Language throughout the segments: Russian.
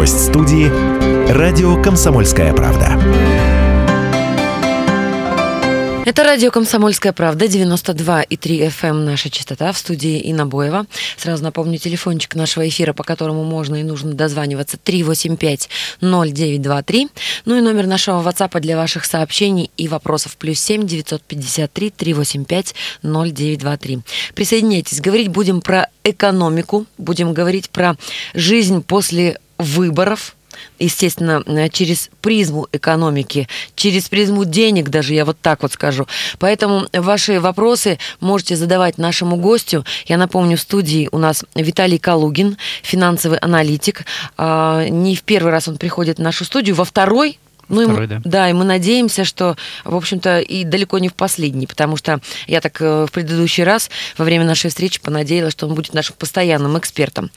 Гость студии – радио «Комсомольская правда». Это радио «Комсомольская правда», 92,3 FM эм, наша частота в студии Инна Боева. Сразу напомню, телефончик нашего эфира, по которому можно и нужно дозваниваться, 385-0923. Ну и номер нашего WhatsApp для ваших сообщений и вопросов, плюс 7 953 385 0923. Присоединяйтесь, говорить будем про экономику, будем говорить про жизнь после выборов – естественно, э, через призму экономики, через призму денег даже, я вот так вот скажу. Поэтому ваши вопросы можете задавать нашему гостю. Я напомню, в студии у нас Виталий Калугин, финансовый аналитик. А, не в первый раз он приходит в нашу студию, во второй ну, Второй, и, да. да, и мы надеемся, что, в общем-то, и далеко не в последний, потому что я так э, в предыдущий раз во время нашей встречи понадеялась, что он будет нашим постоянным экспертом.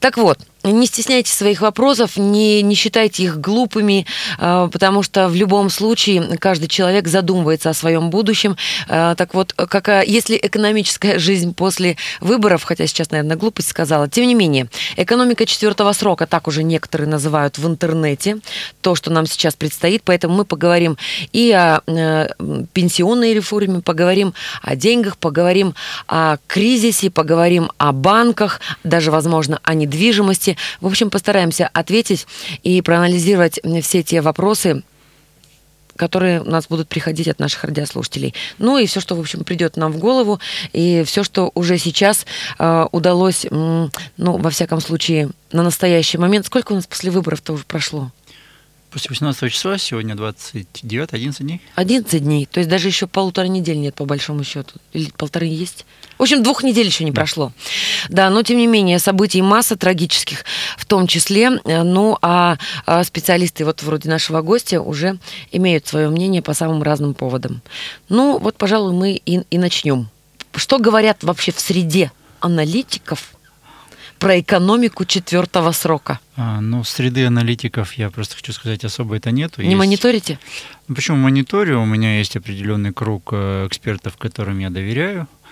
Так вот, не стесняйтесь своих вопросов, не, не считайте их глупыми, э, потому что в любом случае каждый человек задумывается о своем будущем. Э, так вот, какая, если экономическая жизнь после выборов, хотя сейчас, наверное, глупость сказала, тем не менее, экономика четвертого срока, так уже некоторые называют в интернете, то, что нам сейчас предстоит, поэтому мы поговорим и о э, пенсионной реформе, поговорим о деньгах, поговорим о кризисе, поговорим о банках, даже, возможно, о недвижимости, в общем, постараемся ответить и проанализировать все те вопросы, которые у нас будут приходить от наших радиослушателей. Ну и все, что, в общем, придет нам в голову, и все, что уже сейчас э, удалось, ну, во всяком случае, на настоящий момент. Сколько у нас после выборов-то уже прошло? После 18 числа, сегодня 29, 11 дней. 11 дней, то есть даже еще полутора недель нет, по большому счету. Или полторы есть? В общем, двух недель еще не да. прошло. Да, но тем не менее, событий масса трагических в том числе. Ну, а, а специалисты вот вроде нашего гостя уже имеют свое мнение по самым разным поводам. Ну, вот, пожалуй, мы и, и начнем. Что говорят вообще в среде аналитиков про экономику четвертого срока? А, ну, среды аналитиков я просто хочу сказать, особо это нету. Не есть... мониторите? Ну, почему мониторю? У меня есть определенный круг э, экспертов, которым я доверяю э,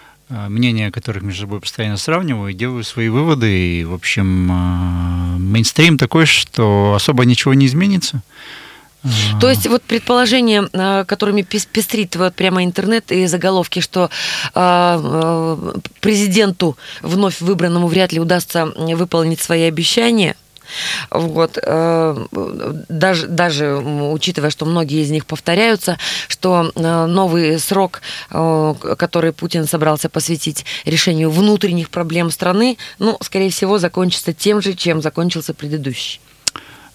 мнения которых между собой постоянно сравниваю, делаю свои выводы. И, в общем, э, мейнстрим такой, что особо ничего не изменится. То есть вот предположение, э, которыми пестрит вот прямо интернет и заголовки, что э, э, президенту вновь выбранному вряд ли удастся выполнить свои обещания, вот, даже, даже учитывая, что многие из них повторяются, что новый срок, который Путин собрался посвятить решению внутренних проблем страны, ну, скорее всего, закончится тем же, чем закончился предыдущий.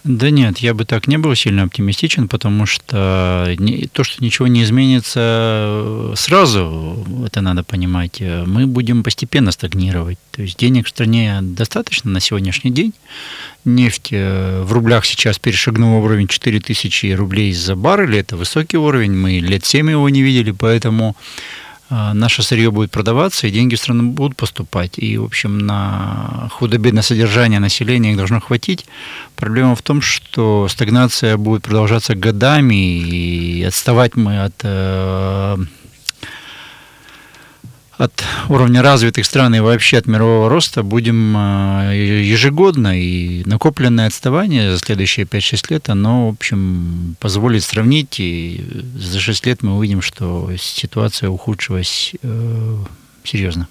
Да нет, я бы так не был сильно оптимистичен, потому что то, что ничего не изменится э, сразу, это надо понимать, э, мы будем постепенно стагнировать. То есть денег в стране достаточно на сегодняшний день. Нефть э, в рублях сейчас перешагнула уровень 4000 рублей за баррель. Это высокий уровень, мы лет 7 его не видели, поэтому наше сырье будет продаваться, и деньги в страну будут поступать. И, в общем, на худо-бедное содержание населения их должно хватить. Проблема в том, что стагнация будет продолжаться годами, и отставать мы от э, от уровня развитых стран и вообще от мирового роста будем э, ежегодно, и накопленное отставание за следующие 5-6 лет, оно, в общем, позволит сравнить, и за 6 лет мы увидим, что ситуация ухудшилась э, серьезно.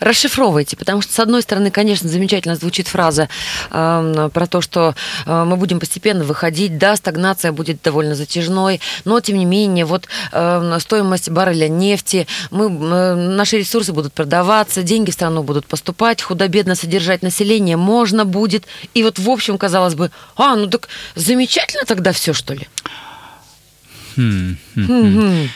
Расшифровывайте, потому что, с одной стороны, конечно, замечательно звучит фраза э, про то, что э, мы будем постепенно выходить, да, стагнация будет довольно затяжной, но, тем не менее, вот э, стоимость барреля нефти, мы, э, наши ресурсы будут продаваться, деньги в страну будут поступать, худо-бедно содержать население можно будет. И вот, в общем, казалось бы, а, ну так замечательно тогда все, что ли? Хм, хм, хм.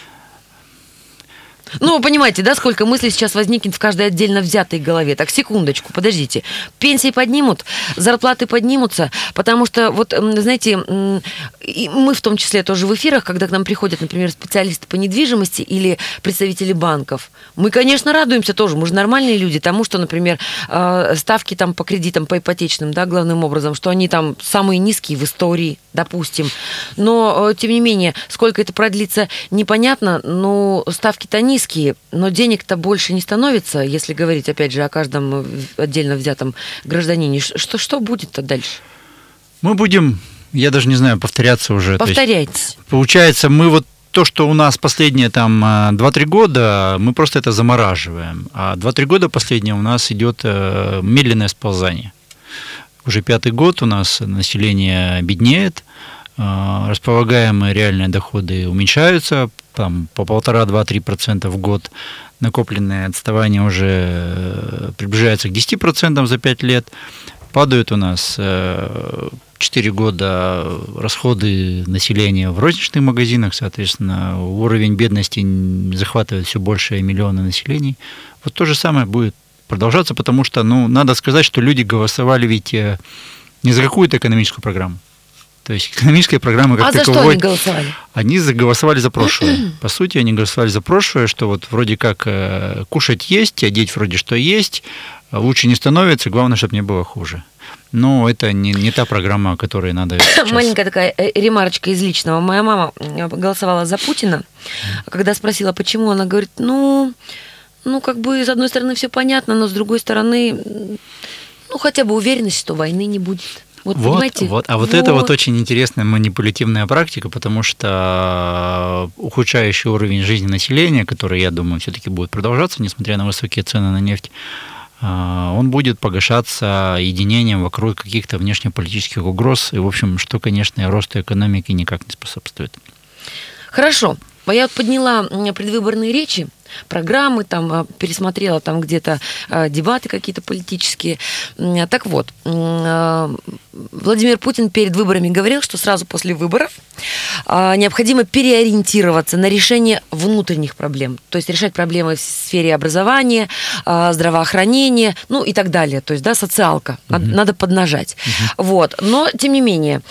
Ну, понимаете, да, сколько мыслей сейчас возникнет в каждой отдельно взятой голове. Так, секундочку, подождите. Пенсии поднимут, зарплаты поднимутся, потому что, вот, знаете, мы в том числе тоже в эфирах, когда к нам приходят, например, специалисты по недвижимости или представители банков, мы, конечно, радуемся тоже, мы же нормальные люди тому, что, например, э, ставки там по кредитам, по ипотечным, да, главным образом, что они там самые низкие в истории, допустим. Но, э, тем не менее, сколько это продлится, непонятно, но ставки-то низкие, низкие, но денег-то больше не становится, если говорить, опять же, о каждом отдельно взятом гражданине. Что, что будет-то дальше? Мы будем, я даже не знаю, повторяться уже. Повторяйтесь. получается, мы вот то, что у нас последние там 2-3 года, мы просто это замораживаем. А 2-3 года последние у нас идет э, медленное сползание. Уже пятый год у нас население беднеет, э, располагаемые реальные доходы уменьшаются там, по полтора-два-три процента в год. Накопленное отставание уже э, приближается к 10% за 5 лет. Падают у нас 4 года расходы населения в розничных магазинах, соответственно, уровень бедности захватывает все большее миллионы населений. Вот то же самое будет продолжаться, потому что, ну, надо сказать, что люди голосовали ведь э, не за какую-то экономическую программу. То есть экономические программы как а таковой... за что они голосовали? Они голосовали за прошлое. По сути, они голосовали за прошлое, что вот вроде как э, кушать есть, одеть вроде что есть, лучше не становится, главное, чтобы не было хуже. Но это не, не та программа, о которой надо сейчас. Маленькая такая э, ремарочка из личного. Моя мама голосовала за Путина. Когда спросила, почему, она говорит, ну, ну, как бы, с одной стороны, все понятно, но с другой стороны, ну, хотя бы уверенность, что войны не будет. Вот, вот, понимаете? вот. А вот, вот это вот очень интересная манипулятивная практика, потому что ухудшающий уровень жизни населения, который, я думаю, все-таки будет продолжаться, несмотря на высокие цены на нефть, а, он будет погашаться единением вокруг каких-то внешнеполитических угроз, и, в общем, что, конечно, росту экономики никак не способствует. Хорошо. Я вот подняла предвыборные речи программы, там а, пересмотрела там где-то а, дебаты какие-то политические. Так вот, а, Владимир Путин перед выборами говорил, что сразу после выборов необходимо переориентироваться на решение внутренних проблем, то есть решать проблемы в сфере образования, здравоохранения, ну и так далее, то есть да, социалка, угу. надо, надо поднажать. Угу. Вот. Но тем не менее,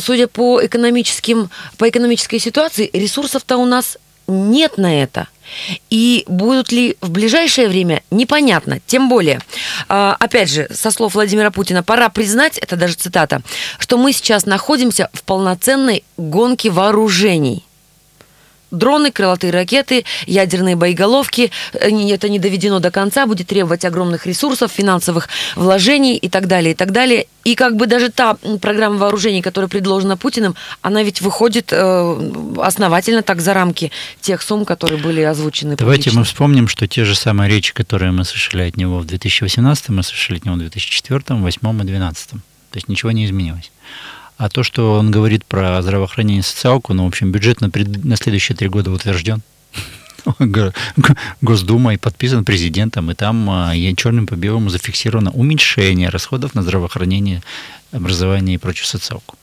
судя по экономическим, по экономической ситуации, ресурсов-то у нас нет на это. И будут ли в ближайшее время, непонятно. Тем более, а, опять же, со слов Владимира Путина, пора признать, это даже цитата, что мы сейчас находимся в полноценной гонке вооружений – дроны, крылатые ракеты, ядерные боеголовки. Э, это не доведено до конца, будет требовать огромных ресурсов, финансовых вложений и так далее, и так далее. И как бы даже та программа вооружений, которая предложена Путиным, она ведь выходит э, основательно так за рамки тех сумм, которые были озвучены. Давайте публично. мы вспомним, что те же самые речи, которые мы слышали от него в 2018, мы слышали от него в 2004, 2008 и 2012. То есть ничего не изменилось. А то, что он говорит про здравоохранение и социалку, ну, в общем, бюджет на, пред... на следующие три года утвержден. Госдума и подписан президентом, и там а, черным по белому зафиксировано уменьшение расходов на здравоохранение, образование и прочую социалку.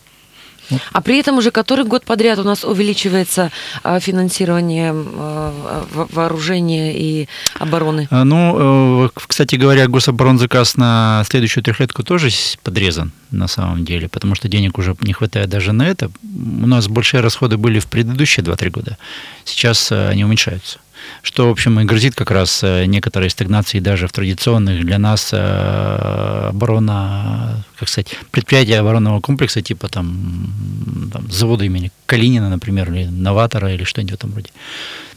А при этом уже который год подряд у нас увеличивается а, финансирование а, вооружения и обороны? А, ну, э, кстати говоря, гособоронзаказ на следующую трехлетку тоже подрезан на самом деле, потому что денег уже не хватает даже на это. У нас большие расходы были в предыдущие 2-3 года. Сейчас э, они уменьшаются что, в общем, и грозит как раз э, некоторой стагнации даже в традиционных для нас э, оборона, как сказать, предприятия оборонного комплекса, типа там, там завода имени Калинина, например, или Новатора, или что-нибудь в этом роде.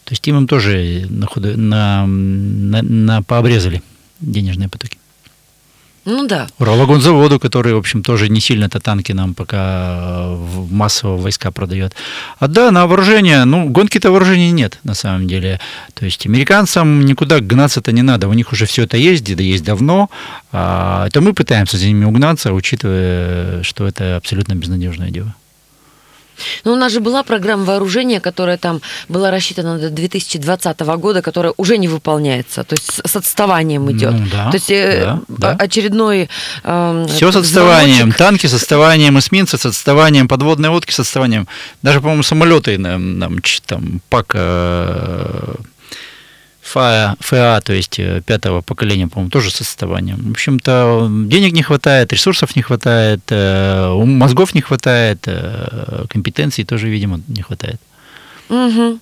То есть им им тоже на, на, на, на пообрезали денежные потоки. Ну да. Уралвагонзаводу, который, в общем, тоже не сильно-то танки нам пока в массово войска продает. А да, на вооружение, ну, гонки-то вооружений нет, на самом деле. То есть американцам никуда гнаться-то не надо, у них уже все это есть, да есть давно. А, это мы пытаемся за ними угнаться, учитывая, что это абсолютно безнадежное дело. Но у нас же была программа вооружения, которая там была рассчитана до 2020 года, которая уже не выполняется, то есть с отставанием идет. Ну, да, то есть э, да, да. очередной... Э, Все с отставанием. Звоночек. Танки с отставанием, эсминцы с отставанием, подводные лодки с отставанием. Даже, по-моему, самолеты, там, там ПАК э, ФА, ФА, то есть э, пятого поколения, по-моему, тоже с отставанием. В общем-то, денег не хватает, ресурсов не хватает, э, мозгов не хватает, э, компетенций тоже, видимо, не хватает. Угу.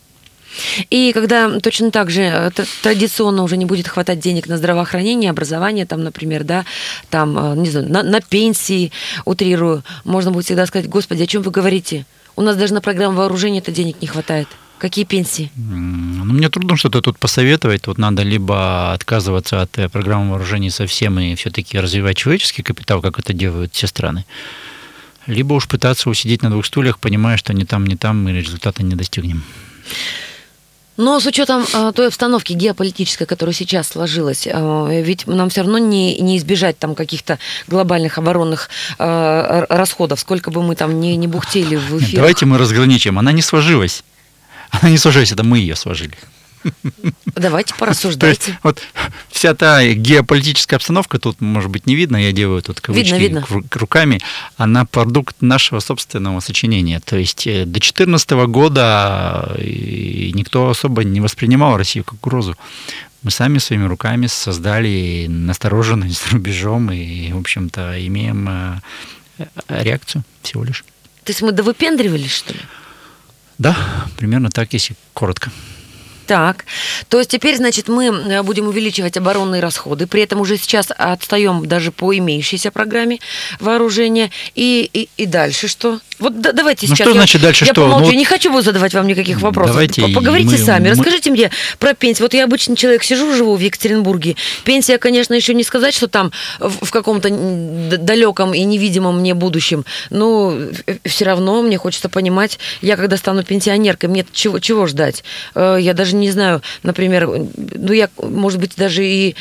И когда точно так же традиционно уже не будет хватать денег на здравоохранение, образование, там, например, да, там, не знаю, на, на пенсии, утрирую, можно будет всегда сказать, господи, о чем вы говорите? У нас даже на программу вооружения это денег не хватает. Какие пенсии? Ну, мне трудно что-то тут посоветовать. Тут надо либо отказываться от э, программы вооружений совсем и все-таки развивать человеческий капитал, как это делают все страны, Либо уж пытаться усидеть на двух стульях, понимая, что ни там, ни там мы результата не достигнем. Но с учетом э, той обстановки геополитической, которая сейчас сложилась, э, ведь нам все равно не, не избежать там каких-то глобальных оборонных расходов, сколько бы мы там не, не бухтели в эфире. Давайте мы разграничим. Она не сложилась. Она не сложилась, это мы ее сложили. Давайте порассуждайте. есть, вот вся та геополитическая обстановка, тут, может быть, не видно, я делаю тут кавычки видно, видно. руками, она продукт нашего собственного сочинения. То есть э, до 2014 года э, никто особо не воспринимал Россию как угрозу. Мы сами своими руками создали настороженность с рубежом и, в общем-то, имеем э, реакцию всего лишь. То есть мы довыпендривались, что ли? Да, примерно так, если коротко. Так, то есть теперь, значит, мы э, будем увеличивать оборонные расходы, при этом уже сейчас отстаем даже по имеющейся программе вооружения. И, и, и дальше что? Вот да, давайте ну сейчас. что значит дальше я что? Помолчу, ну, я не хочу задавать вам никаких вопросов. Давайте Поговорите мы, сами, мы... расскажите мне про пенсию. Вот я обычный человек, сижу, живу в Екатеринбурге. Пенсия, конечно, еще не сказать, что там в, в каком-то далеком и невидимом мне будущем, но все равно мне хочется понимать, я когда стану пенсионеркой, мне чего, чего ждать? Э, я даже не знаю, например, ну я, может быть, даже и,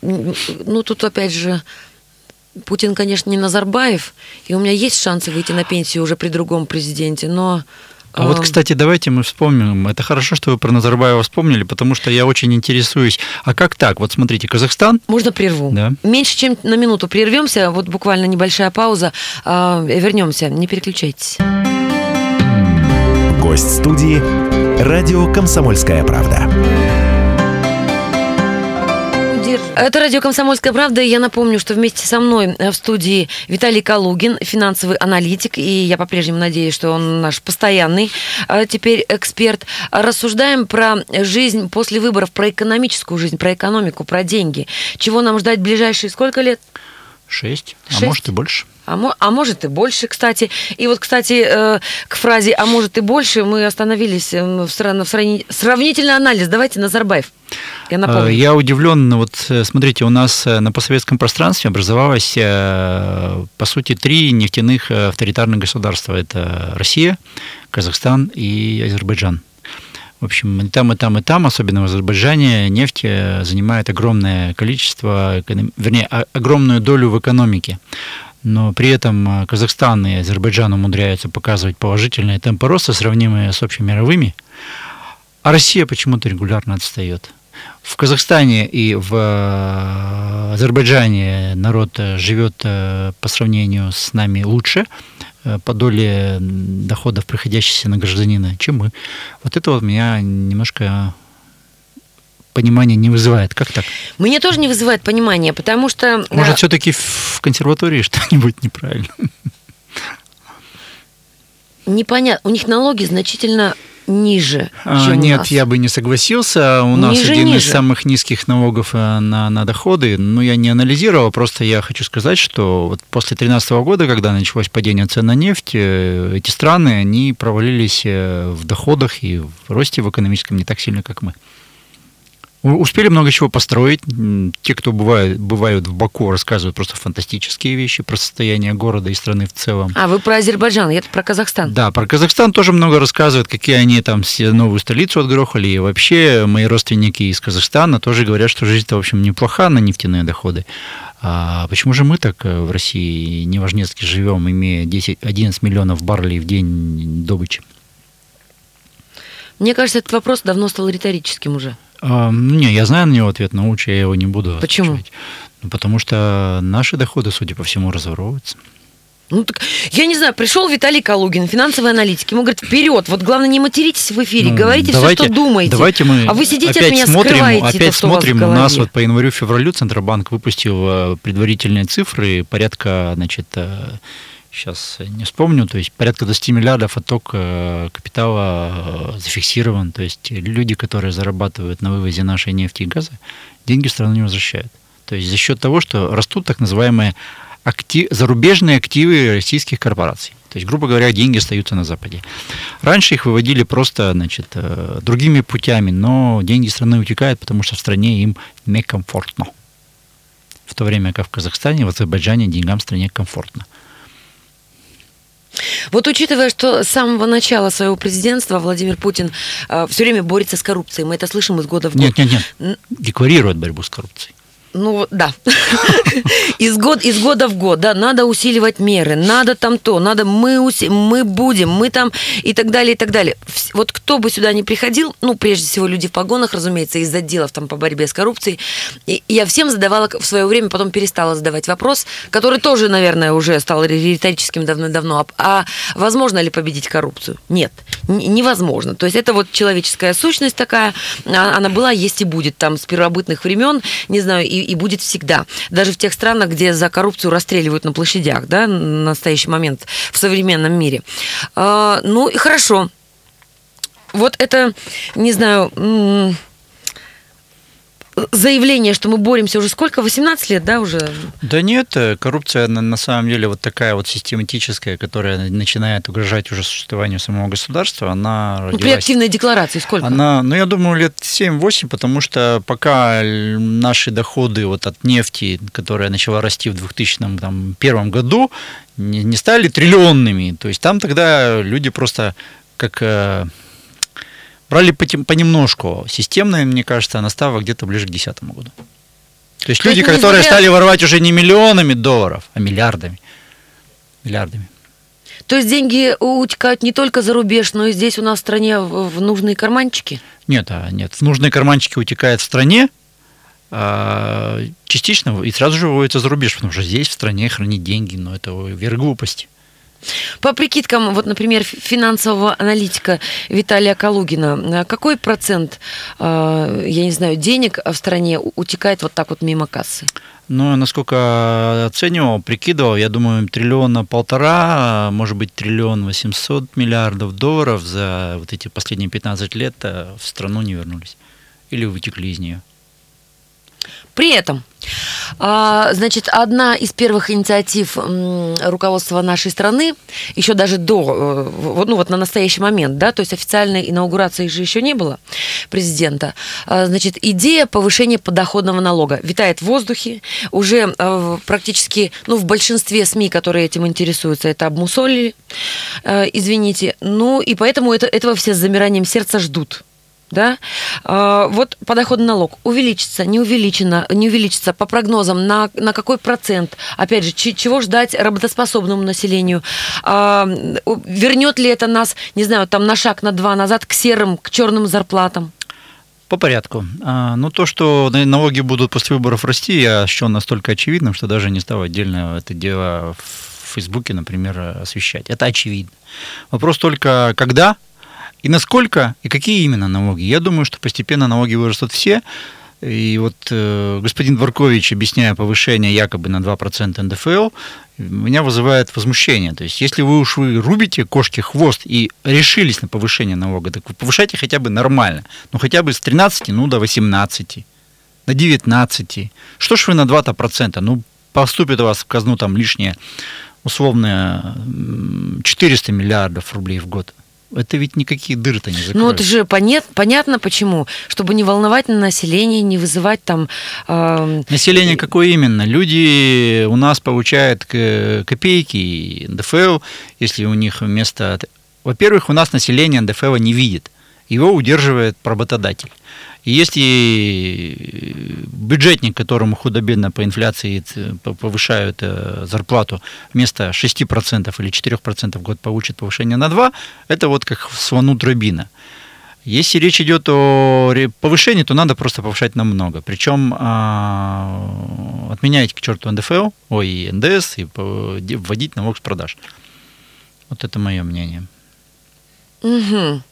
ну тут опять же, Путин, конечно, не Назарбаев, и у меня есть шансы выйти на пенсию уже при другом президенте, но... А вот, кстати, давайте мы вспомним. Это хорошо, что вы про Назарбаева вспомнили, потому что я очень интересуюсь. А как так? Вот смотрите, Казахстан. Можно прерву? Да. Меньше чем на минуту прервемся. Вот буквально небольшая пауза. Вернемся. Не переключайтесь. Гость студии Радио «Комсомольская правда». Это радио «Комсомольская правда». Я напомню, что вместе со мной в студии Виталий Калугин, финансовый аналитик. И я по-прежнему надеюсь, что он наш постоянный а теперь эксперт. Рассуждаем про жизнь после выборов, про экономическую жизнь, про экономику, про деньги. Чего нам ждать в ближайшие сколько лет? Шесть, а Шесть. а может и больше. А, а может и больше, кстати. И вот, кстати, э, к фразе «а может и больше» мы остановились э, в, в сравни... сравнительный анализ. Давайте, Назарбаев. Я напомню. Я удивлен. Вот э, смотрите, у нас на постсоветском пространстве образовалось, по сути, три нефтяных авторитарных государства. Это Россия, Казахстан и Азербайджан. В общем, и там, и там, и там, особенно в Азербайджане, нефть занимает огромное количество, вернее, огромную долю в экономике. Но при этом э, Казахстан и Азербайджан умудряются показывать положительные темпы роста, сравнимые с общемировыми, а Россия почему-то регулярно отстает. В Казахстане и в э, Азербайджане народ э, живет по сравнению с нами лучше, по доле доходов, приходящихся на гражданина, чем мы. Вот это вот меня немножко понимания не вызывает. Как так? Мне тоже не вызывает понимания, потому что... Может, все-таки в консерватории что-нибудь неправильно? Непонятно. У них налоги значительно ниже, а, Нет, нас. я бы не согласился. У нас ниже, один ниже. из самых низких налогов э, на, на доходы. Ну, я не анализировал, просто я хочу сказать, что вот после 2013 года, когда началось падение цен на нефть, э, эти страны, они провалились э, в доходах и в росте в экономическом не так сильно, как мы. Успели много чего построить. Те, кто бывают, бывают в Баку, рассказывают просто фантастические вещи про состояние города и страны в целом. А вы про Азербайджан, я про Казахстан. Да, про Казахстан тоже много рассказывают, какие они там все новую столицу отгрохали. И вообще мои родственники из Казахстана тоже говорят, что жизнь-то, в общем, неплоха на нефтяные доходы. А почему же мы так э, в России неважнецки живем, имея 10-11 миллионов баррелей в день добычи? Мне кажется, этот вопрос давно стал риторическим уже. А, не, я знаю на него ответ, но лучше я его не буду Почему? Отвечать. Ну, потому что наши доходы, судя по всему, разворовываются. Ну так, я не знаю, пришел Виталий Калугин, финансовый аналитик, ему говорят, вперед, вот главное не материтесь в эфире, Ну, говорите давайте- все, что думаете. Давайте мы а вы сидите опять от меня смотрим, скрываете опять то, что у вас в смотрим. У нас вот по январю-февралю Центробанк выпустил э, предварительные цифры, порядка, значит, сейчас не вспомню, то есть порядка 20 миллиардов отток э, капитала э, зафиксирован. То есть люди, которые зарабатывают на вывозе нашей нефти и газа, деньги в страну не возвращают. То есть за счет того, что растут так называемые актив, зарубежные активы российских корпораций. То есть, грубо говоря, деньги остаются на Западе. Раньше их выводили просто значит, э, другими путями, но деньги страны утекают, потому что в стране им некомфортно. В то время как в Казахстане, в Азербайджане деньгам в стране комфортно. Вот учитывая, что с самого начала своего президентства Владимир Путин э, все время борется с коррупцией, мы это слышим из года в год. Нет, нет, нет. Декларирует борьбу с коррупцией. Ну да, из, год, из года в год, да, надо усиливать меры, надо там то, надо мы, уси, мы будем, мы там и так далее, и так далее. Вот кто бы сюда ни приходил, ну, прежде всего люди в погонах, разумеется, из отделов там по борьбе с коррупцией, и я всем задавала в свое время, потом перестала задавать вопрос, который тоже, наверное, уже стал риторическим давно-давно, а, а возможно ли победить коррупцию? Нет, невозможно. То есть это вот человеческая сущность такая, а, она была, есть и будет там с первобытных времен, не знаю, и и, будет всегда. Даже в тех странах, где за коррупцию расстреливают на площадях, да, на настоящий момент в современном мире. А, ну и хорошо. Вот это, не знаю, заявление, что мы боремся уже сколько? 18 лет, да, уже? Да нет, э, коррупция на, на самом деле вот такая вот систематическая, которая начинает угрожать уже существованию самого государства, она родилась... Ну, при активной декларации сколько? Она, ну, я думаю, лет 7-8, потому что пока наши доходы вот от нефти, которая начала расти в 2001 году, не, не стали триллионными. То есть там тогда люди просто как э, брали понемножку. Системная, мне кажется, она стала где-то ближе к 2010 году. То есть люди, которые стали воровать уже не миллионами долларов, а миллиардами. Миллиардами. То есть деньги утекают не только за рубеж, но и здесь у нас в стране в нужные карманчики? Нет, а нет. В нужные карманчики утекают в стране, а частично и сразу же выводится за рубеж, потому что здесь в стране хранить деньги, но это верх глупости. По прикидкам, вот, например, финансового аналитика Виталия Калугина, какой процент, э, я не знаю, денег в стране утекает вот так вот мимо кассы? Ну, насколько оценивал, прикидывал, я думаю, триллиона полтора, может быть, триллион восемьсот миллиардов долларов за вот эти последние 15 лет э, в страну не вернулись. Или вытекли из нее. При этом, а, значит, одна из первых инициатив руководства нашей страны, еще даже до, э, ну вот на настоящий момент, да, то есть официальной инаугурации же еще не было президента, а, значит, идея повышения подоходного налога. Витает в воздухе, уже э, практически, ну, в большинстве СМИ, которые этим интересуются, это обмусолили, э, извините, ну, и поэтому это, этого все с замиранием сердца ждут да, а, вот подоходный налог увеличится, не увеличено, не увеличится по прогнозам на, на какой процент, опять же, чего ждать работоспособному населению, а, вернет ли это нас, не знаю, там на шаг, на два назад к серым, к черным зарплатам? По порядку. А, ну, то, что налоги будут после выборов расти, я счел настолько очевидным, что даже не стал отдельно это дело в Фейсбуке, например, освещать. Это очевидно. Вопрос только, когда и насколько, и какие именно налоги? Я думаю, что постепенно налоги вырастут все. И вот э, господин Дворкович, объясняя повышение якобы на 2% НДФЛ, меня вызывает возмущение. То есть, если вы уж вы рубите кошки хвост и решились на повышение налога, так вы повышайте хотя бы нормально. Ну, хотя бы с 13, ну, до 18, до 19. Что ж вы на 2%? Ну, поступит у вас в казну там лишнее, условно, 400 миллиардов рублей в год это ведь никакие дыры-то не закроют. Ну, это же понят, понятно почему. Чтобы не волновать на население, не вызывать там... Э... Население какое именно? Люди у нас получают копейки, НДФЛ, если у них вместо... Во-первых, у нас население НДФЛ не видит. Его удерживает работодатель. И если бюджетник, которому худо-бедно по инфляции повышают э, зарплату, вместо 6% или 4% в год получит повышение на 2%, это вот как слону дробина. Если речь идет о повышении, то надо просто повышать намного. Причем а, отменять к черту НДФЛ, ой, НДС и вводить налог с продаж. Вот это мое мнение. Угу.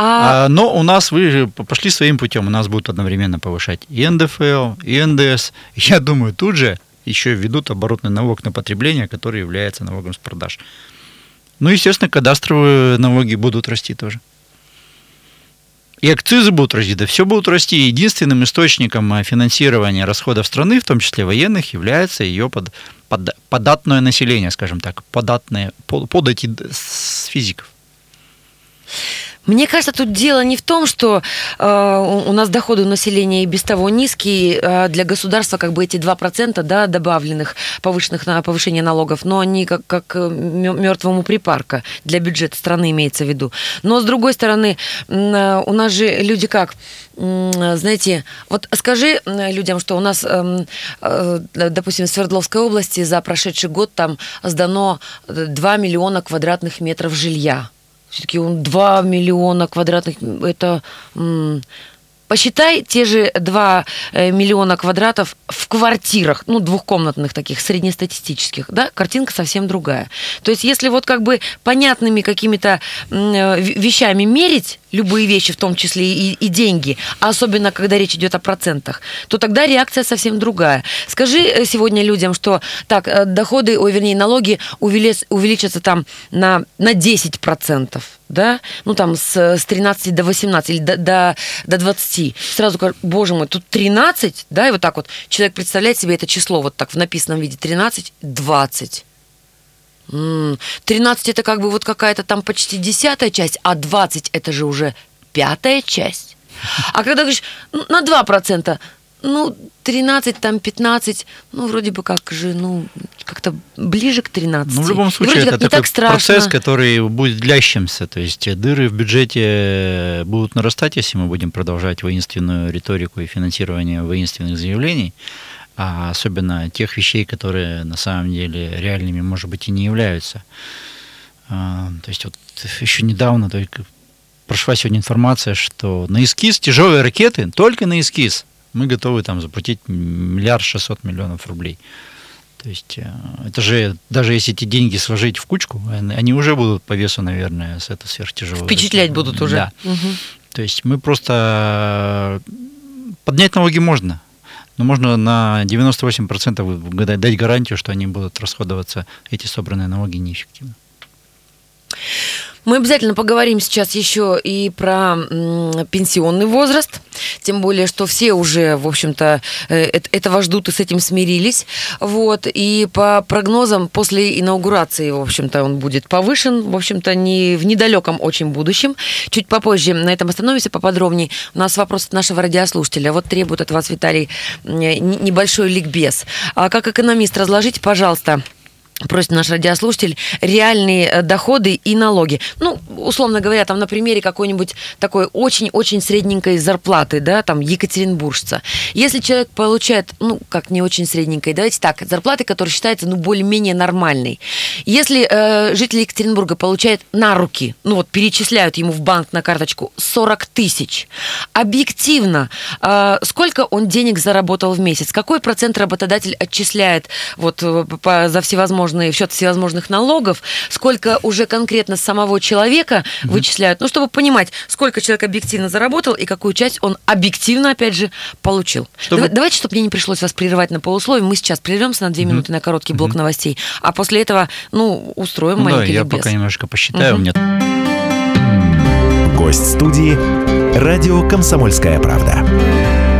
А... а... Но у нас вы пошли своим путем, у нас будут одновременно повышать и НДФЛ, и НДС. Я думаю, тут же еще введут оборотный налог на потребление, который является налогом с продаж. Ну, естественно, кадастровые налоги будут расти тоже. И акцизы будут расти, да все будут расти. Единственным источником а, финансирования расходов страны, в том числе военных, является ее под, под, податное население, скажем так, податное, подати с физиков. Мне кажется, тут дело не в том, что э, у нас доходы у населения и без того низкие, э, для государства как бы эти 2% да, добавленных, повышенных на повышение налогов, но они как, как э, мертвому припарка для бюджета страны имеется в виду. Но с другой стороны, э, у нас же люди как, знаете, вот скажи людям, что у нас, эм, э, допустим, в Свердловской области за прошедший год там сдано 2 миллиона квадратных метров жилья все-таки он 2 миллиона квадратных, это Посчитай те же 2 э, миллиона квадратов в квартирах, ну, двухкомнатных таких, среднестатистических, да, картинка совсем другая. То есть, если вот как бы понятными какими-то э, вещами мерить любые вещи, в том числе и, и деньги, а особенно когда речь идет о процентах, то тогда реакция совсем другая. Скажи э, сегодня людям, что так, доходы, ой, вернее, налоги увеличатся там на, на 10%, да, ну там с, с 13 до 18 или до, до, до 20, сразу говорю, боже мой, тут 13, да, и вот так вот человек представляет себе это число вот так в написанном виде, 13, 20. 13 это как бы вот какая-то там почти десятая часть, а 20 это же уже пятая часть. А когда говоришь, «Ну, на 2%, ну, 13, там 15, ну, вроде бы как же, ну, как-то ближе к 13. Ну, в любом случае, это такой процесс, который будет длящимся. То есть дыры в бюджете будут нарастать, если мы будем продолжать воинственную риторику и финансирование воинственных заявлений, а особенно тех вещей, которые на самом деле реальными, может быть, и не являются. А, то есть вот еще недавно только прошла сегодня информация, что на эскиз тяжелые ракеты, только на эскиз – мы готовы там заплатить миллиард шестьсот миллионов рублей. То есть э, это же, даже если эти деньги сложить в кучку, они уже будут по весу, наверное, с этого сверхтяжелого. Впечатлять будут уже. Да. Угу. То есть мы просто... Поднять налоги можно, но можно на 98% дать гарантию, что они будут расходоваться, эти собранные налоги, неэффективно. Мы обязательно поговорим сейчас еще и про пенсионный возраст, тем более, что все уже, в общем-то, э, этого ждут и с этим смирились. Вот. И по прогнозам, после инаугурации, в общем-то, он будет повышен, в общем-то, не в недалеком очень будущем. Чуть попозже на этом остановимся поподробнее. У нас вопрос от нашего радиослушателя. Вот требует от вас, Виталий, небольшой ликбез. А как экономист, разложите, пожалуйста, просит наш радиослушатель, реальные э, доходы и налоги. Ну, условно говоря, там на примере какой-нибудь такой очень-очень средненькой зарплаты, да, там, екатеринбуржца. Если человек получает, ну, как не очень средненькой, давайте так, зарплаты, которая считается, ну, более-менее нормальной. Если э, житель Екатеринбурга получает на руки, ну, вот перечисляют ему в банк на карточку 40 тысяч, объективно, э, сколько он денег заработал в месяц? Какой процент работодатель отчисляет вот э, по, за всевозможные всевозможные, в счет всевозможных налогов, сколько уже конкретно самого человека угу. вычисляют, ну, чтобы понимать, сколько человек объективно заработал и какую часть он объективно, опять же, получил. Чтобы... Давай, давайте, чтобы мне не пришлось вас прерывать на полусловие, мы сейчас прервемся на две угу. минуты на короткий блок угу. новостей, а после этого, ну, устроим ну, маленький да, я пока немножко посчитаю. Угу. У меня... Гость студии «Радио Комсомольская правда».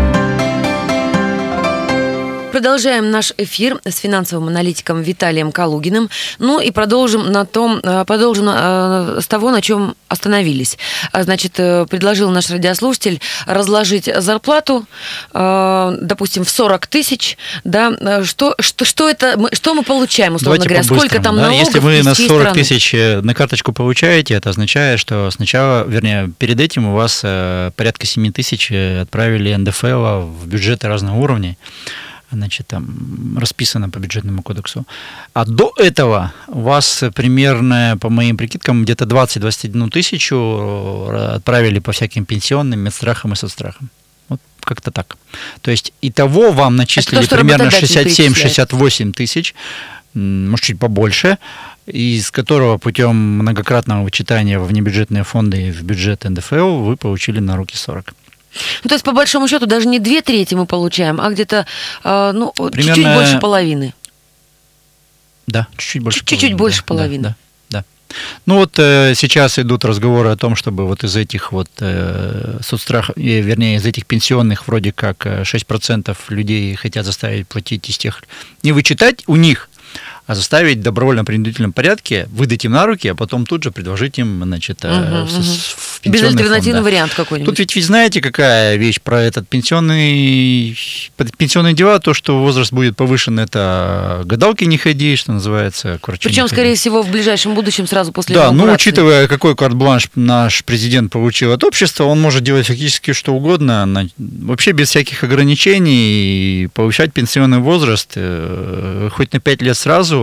Продолжаем наш эфир с финансовым аналитиком Виталием Калугиным. Ну и продолжим на том, э, продолжим э, с того, на чем остановились. А, значит, э, предложил наш радиослушатель разложить зарплату, допустим, в 40 тысяч, да, что, что, что это, что мы получаем, условно Давайте говоря, сколько там да? налогов Если вы на 40 тысяч на карточку получаете, это означает, что сначала, вернее, перед этим у вас порядка 7 тысяч отправили НДФЛ в бюджеты разного уровня значит, там расписано по бюджетному кодексу. А до этого у вас примерно, по моим прикидкам, где-то 20-21 тысячу э, отправили по всяким пенсионным, медстрахам и соцстрахам. Вот как-то так. То есть и того вам начислили то, примерно 67-68 тысяч, может, чуть побольше, из которого путем многократного вычитания в внебюджетные фонды и в бюджет НДФЛ вы получили на руки 40. Ну, то есть, по большому счету, даже не две трети мы получаем, а где-то э, ну, Примерно... чуть-чуть больше половины. Да, чуть-чуть больше чуть-чуть половины. больше да, половины. Да, да, да. Ну вот э, сейчас идут разговоры о том, чтобы вот из этих вот э, соцстрах, э, вернее, из этих пенсионных вроде как 6% э, людей хотят заставить платить из тех, не вычитать у них, заставить в добровольно-принудительном порядке, выдать им на руки, а потом тут же предложить им, значит, угу, в, угу в пенсионный Безальтернативный фонд, да. вариант какой-нибудь. Тут ведь, ведь знаете, какая вещь про этот пенсионный, пенсионные дела, то, что возраст будет повышен, это гадалки не ходи, что называется, к врачу Причем, скорее всего, в ближайшем будущем, сразу после Да, ну, учитывая, какой карт-бланш наш президент получил от общества, он может делать фактически что угодно, вообще без всяких ограничений, и повышать пенсионный возраст э, хоть на 5 лет сразу.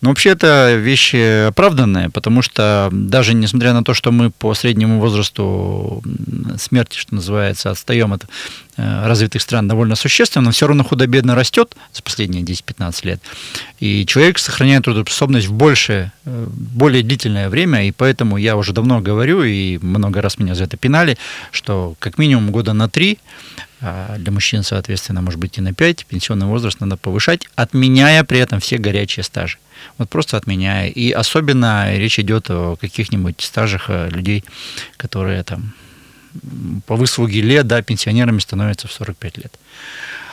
Но вообще это вещь оправданная, потому что даже несмотря на то, что мы по среднему возрасту смерти, что называется, отстаем от э, развитых стран довольно существенно, все равно худо-бедно растет за последние 10-15 лет. И человек сохраняет трудоспособность в большее, э, более длительное время, и поэтому я уже давно говорю, и много раз меня за это пинали, что как минимум года на три, а для мужчин, соответственно, может быть и на 5, пенсионный возраст надо повышать, отменяя при этом все горячие стажи. Вот просто отменяя. И особенно речь идет о каких-нибудь стажах э, людей, которые там по выслуге лет, да, пенсионерами становятся в 45 лет.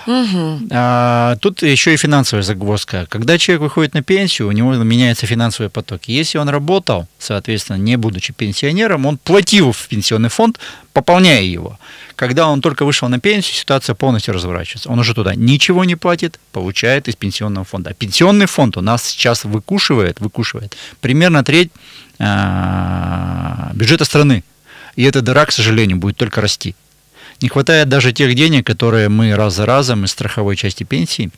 Мгм. А, тут еще и финансовая загвоздка. Когда человек выходит на пенсию, у него меняются финансовые потоки. Если он работал, соответственно, не будучи пенсионером, он платил в пенсионный фонд, пополняя его. Когда он только вышел на пенсию, ситуация полностью разворачивается. Он уже туда ничего не платит, получает из пенсионного фонда. А пенсионный фонд у нас сейчас выкушивает, выкушивает примерно треть а, бюджета страны. И эта дыра, к сожалению, будет только расти. Не хватает даже тех денег, которые мы раз за разом из страховой части пенсии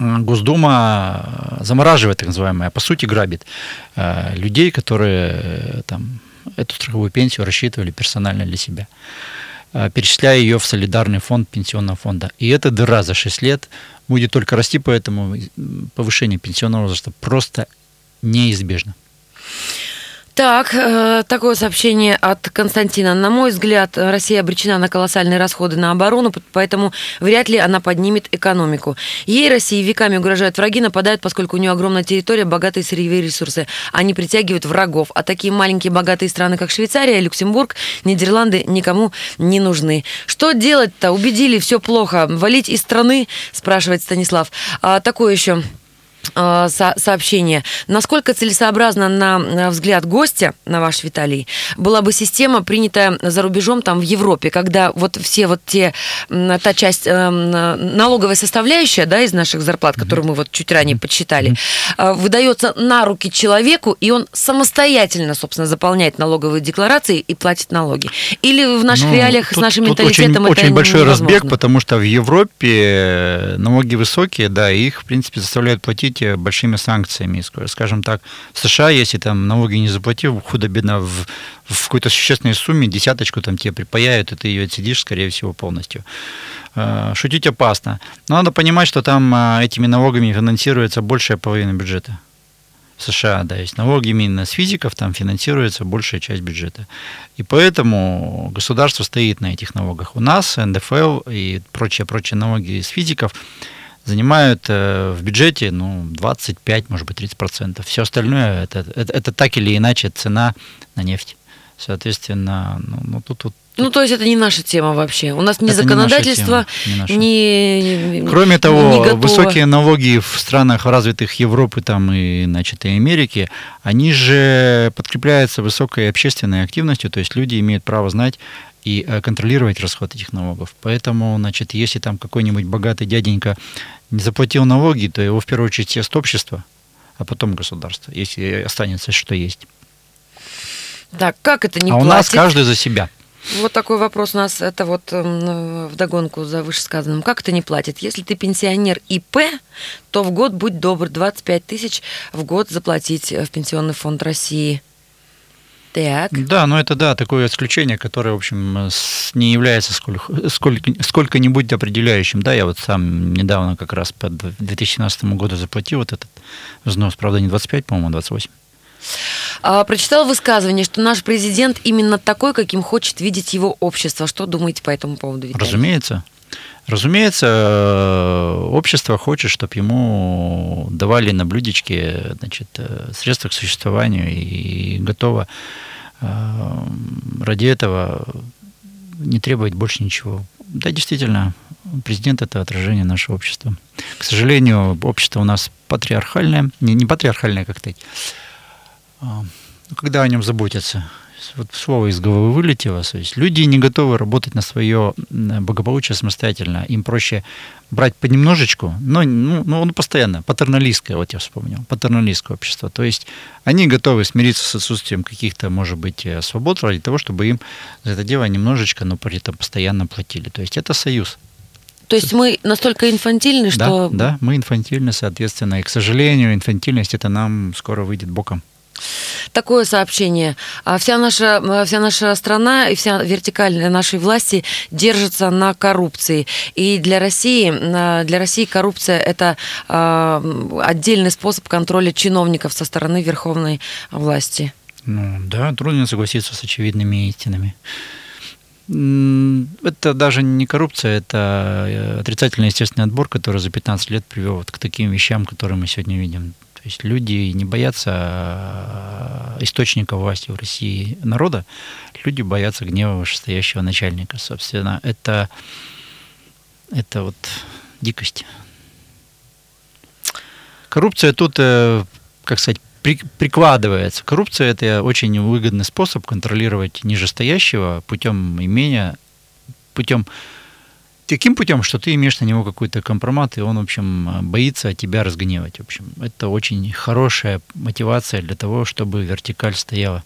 э, Госдума э, замораживает, так называемое, а по сути грабит э, людей, которые там, эту страховую пенсию рассчитывали персонально для себя, перечисляя ее в солидарный фонд пенсионного фонда. И эта дыра за 6 лет будет только расти, поэтому повышение пенсионного возраста просто неизбежно. Так, э, такое сообщение от Константина. На мой взгляд, Россия обречена на колоссальные расходы на оборону, поэтому вряд ли она поднимет экономику. Ей, России, веками угрожают враги, нападают, поскольку у нее огромная территория, богатые сырьевые ресурсы. Они притягивают врагов. А такие маленькие богатые страны, как Швейцария, Люксембург, Нидерланды, никому не нужны. Что делать-то? Убедили, все плохо. Валить из страны, спрашивает Станислав. А, такое еще со- сообщение. Насколько целесообразно, на взгляд гостя, на ваш Виталий, была бы система, принятая за рубежом, там, в Европе, когда вот все вот те, та часть э, налоговая составляющая, да, из наших зарплат, которую мы вот чуть ранее подсчитали, э, выдается на руки человеку, и он самостоятельно, собственно, заполняет налоговые декларации и платит налоги. Или в наших Ну, реалиях с тут- нашим тут менталитетом очень, это очень большой невозможно. разбег, потому что в Европе налоги высокие, да, их, в принципе, заставляют платить э, большими санкциями. Ск- Скажем так, в США, если там налоги не заплатил, худо-бедно в, в какой-то существенной сумме десяточку там тебе припаяют, и ты ее отсидишь, скорее всего, полностью. Э, Шутить опасно. Но надо понимать, что там э, этими налогами финансируется большая половина бюджета. США, да, есть налоги именно с физиков, там финансируется большая часть бюджета. И поэтому государство стоит на этих налогах. У нас НДФЛ и прочие-прочие налоги с физиков занимают э, в бюджете ну, 25, может быть, 30 процентов. Все остальное это, это, это так или иначе цена на нефть. Соответственно, ну, ну тут, тут Ну, то есть это не наша тема вообще. У нас ни Это не законодательство, наша тема, не наша. ни... Кроме того, не высокие налоги в странах развитых Европы там, и, значит, и Америки, они же подкрепляются высокой общественной активностью, то есть люди имеют право знать и э, контролировать расход этих налогов. Поэтому, значит, если там какой-нибудь богатый дяденька не заплатил налоги, то его в первую очередь съест общество, а потом государство, если останется что есть. Так, как это не а у платит? нас каждый за себя. Вот такой вопрос у нас, это вот м, вдогонку за вышесказанным. Как это не платит? Если ты пенсионер ИП, то в год, будь добр, 25 тысяч в год заплатить в Пенсионный фонд России. Так. Да, но это да, такое исключение, которое, в общем, не является сколько, сколько, сколько-нибудь определяющим. Да, я вот сам недавно как раз по 2017 году заплатил вот этот взнос, правда, не 25, по-моему, а 28. А, прочитал высказывание, что наш президент именно такой, каким хочет видеть его общество. Что думаете по этому поводу, Виталий? Разумеется. Разумеется, э, общество хочет, чтобы ему давали на блюдечке значит, э, средства к существованию и готово э, ради этого не требовать больше ничего. Да, действительно, президент – это отражение нашего общества. К сожалению, общество у нас патриархальное, не, не патриархальное, как сказать, а, ну, когда о нем заботятся. Вот слово из головы вылетело. То есть люди не готовы работать на свое благополучие самостоятельно. Им проще брать понемножечку, но ну, ну, он постоянно, патерналистское, вот я вспомнил, патерналистское общество. То есть они готовы смириться с отсутствием каких-то, может быть, э, свобод ради того, чтобы им за это дело немножечко, но при этом постоянно платили. То есть это союз. То есть мы настолько инфантильны, что... Да, да, мы инфантильны, соответственно. И, к сожалению, инфантильность это нам скоро выйдет боком. Такое сообщение. А вся наша, вся наша страна и вся вертикаль нашей власти держится на коррупции. И для России, для России коррупция – это а, отдельный способ контроля чиновников со стороны верховной власти. Ну да, трудно согласиться с очевидными истинами. Это даже не коррупция, это э, отрицательный естественный отбор, который за 15 лет привел вот к таким вещам, которые мы сегодня видим. То есть люди не боятся э, источника власти в России народа, люди боятся гнева вышестоящего начальника. Собственно, это, это вот дикость. Коррупция тут, э, как сказать, прикладывается. Коррупция – это очень выгодный способ контролировать нижестоящего путем имения, путем таким путем, что ты имеешь на него какой-то компромат, и он, в общем, боится тебя разгневать. В общем, это очень хорошая мотивация для того, чтобы вертикаль стояла.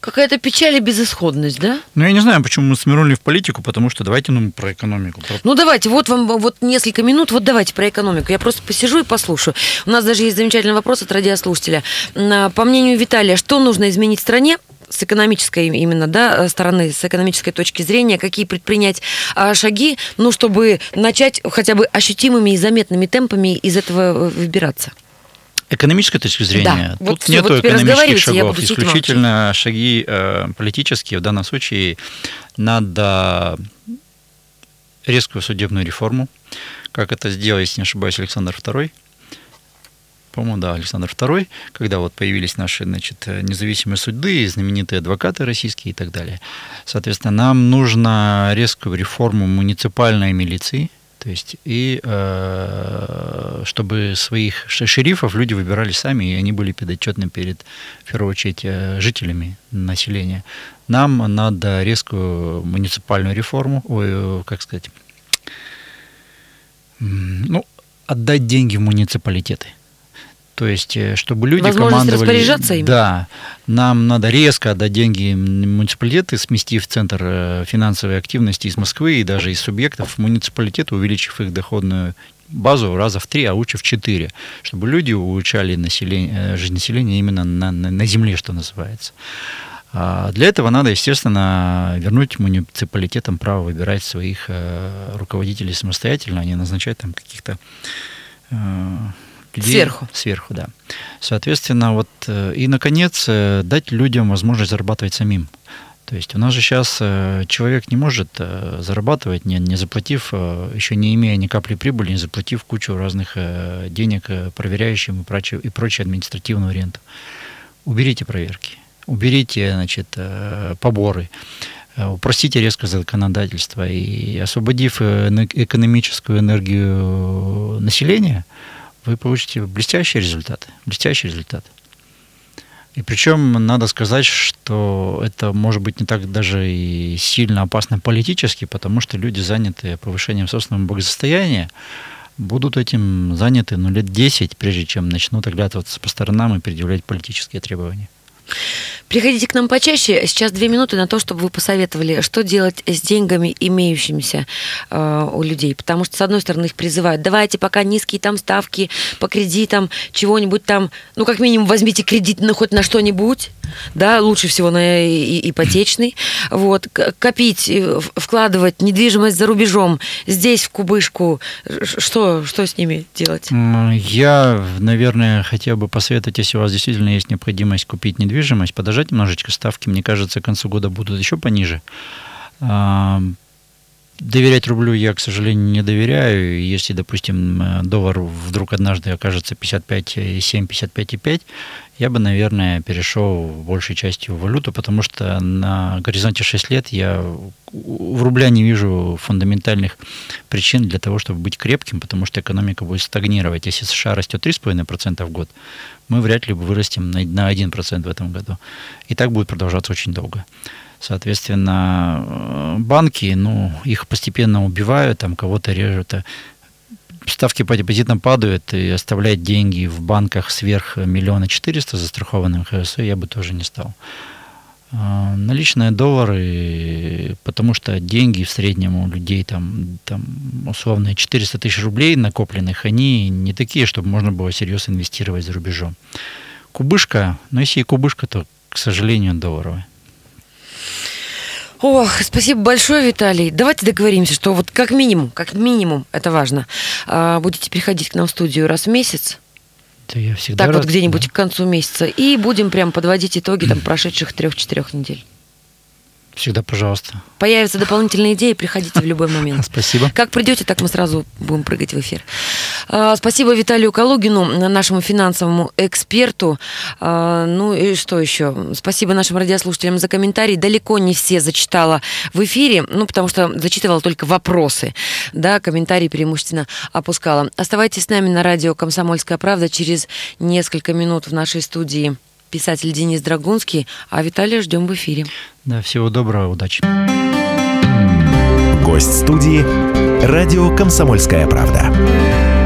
Какая-то печаль и безысходность, да? Ну, я не знаю, почему мы смирнули в политику, потому что давайте ну, про экономику. Про... Ну, давайте, вот вам вот несколько минут, вот давайте про экономику. Я просто посижу и послушаю. У нас даже есть замечательный вопрос от радиослушателя. А, по мнению Виталия, что нужно изменить в стране, с экономической именно да, стороны, с экономической точки зрения, какие предпринять а, шаги, ну, чтобы начать хотя бы ощутимыми и заметными темпами из этого выбираться? экономической точки зрения, да. тут вот нет вот экономических шагов, исключительно шаги э, политические. В данном случае надо резкую судебную реформу, как это сделал, если не ошибаюсь, Александр II. По-моему, да, Александр II, когда вот появились наши значит, независимые суды, знаменитые адвокаты российские и так далее. Соответственно, нам нужно резкую реформу муниципальной милиции, то есть, и э, чтобы своих шерифов люди выбирали сами, и они были подотчетны перед, в первую очередь, э, жителями населения. Нам надо резкую муниципальную реформу, ой, э, как сказать, ну, отдать деньги в муниципалитеты. То есть, э, чтобы люди Возможность командовали... распоряжаться ими? Да. Нам надо резко отдать деньги муниципалитеты, сместив центр э, финансовой активности из Москвы и даже из субъектов муниципалитета, увеличив их доходную базу раза в три, а лучше в четыре, чтобы люди улучшали население, э, жизнь населения именно на, на, на земле, что называется. А для этого надо, естественно, вернуть муниципалитетам право выбирать своих руководителей самостоятельно, а не назначать там каких-то людей. Сверху. Сверху, да. Соответственно, вот э, и, наконец, э, дать людям возможность зарабатывать самим. То есть у нас же сейчас э, человек не может зарабатывать, не, не заплатив, еще не имея ни капли прибыли, не заплатив кучу разных денег проверяющим и прочее, и прочее административную ренту. Уберите проверки, уберите значит, поборы, упростите резко законодательство и освободив экономическую энергию населения – вы получите блестящий результат. Блестящий результат. И причем надо сказать, что это может быть не так даже и сильно опасно политически, потому что люди, занятые повышением собственного благосостояния, будут этим заняты ну, лет 10, прежде чем начнут оглядываться по сторонам и предъявлять политические требования. Приходите к нам почаще. Сейчас две минуты на то, чтобы вы посоветовали, что делать с деньгами, имеющимися э, у людей. Потому что, с одной стороны, их призывают, давайте пока низкие там ставки по кредитам, чего-нибудь там, ну, как минимум, возьмите кредит ну, хоть на что-нибудь, да, лучше всего на ипотечный. Вот, копить, э, вкладывать недвижимость за рубежом, здесь, в кубышку. Что, что с ними делать? Я, наверное, хотел бы посоветовать, если у вас действительно есть необходимость купить недвижимость, подождать немножечко ставки, мне кажется, к концу года будут еще пониже. Доверять рублю я, к сожалению, не доверяю. Если, допустим, доллар вдруг однажды окажется 55,7, 55,5, я бы, наверное, перешел большей частью в валюту, потому что на горизонте 6 лет я в рубля не вижу фундаментальных причин для того, чтобы быть крепким, потому что экономика будет стагнировать. Если США растет 3,5% в год, мы вряд ли вырастем на 1% в этом году. И так будет продолжаться очень долго. Соответственно, э, банки, ну, их постепенно убивают, там кого-то режут. А ставки по депозитам падают, и оставлять деньги в банках сверх миллиона четыреста застрахованным ХСО я бы тоже не стал. А, наличные доллары, потому что деньги в среднем у людей там, там условно 400 тысяч рублей накопленных, они не такие, чтобы можно было серьезно инвестировать за рубежом. Кубышка, но если и кубышка, то, к сожалению, долларовая. Ох, спасибо большое, Виталий. Давайте договоримся, что вот как минимум, как минимум, это важно, а, будете приходить к нам в студию раз в месяц. Да я всегда так рад, вот где-нибудь да. к концу месяца. И будем прям подводить итоги там прошедших трех-четырех недель. Всегда пожалуйста. Появятся дополнительные идеи, приходите в любой момент. Спасибо. Как придете, так мы сразу будем прыгать в эфир. А, спасибо Виталию Калугину, нашему финансовому эксперту. А, ну и что еще? Спасибо нашим радиослушателям за комментарии. Далеко не все зачитала в эфире, ну потому что зачитывала только вопросы. Да, комментарии преимущественно опускала. Оставайтесь с нами на радио «Комсомольская правда». Через несколько минут в нашей студии писатель Денис Драгунский, а Виталия ждем в эфире. Да, всего доброго, удачи. Гость студии «Радио Комсомольская правда».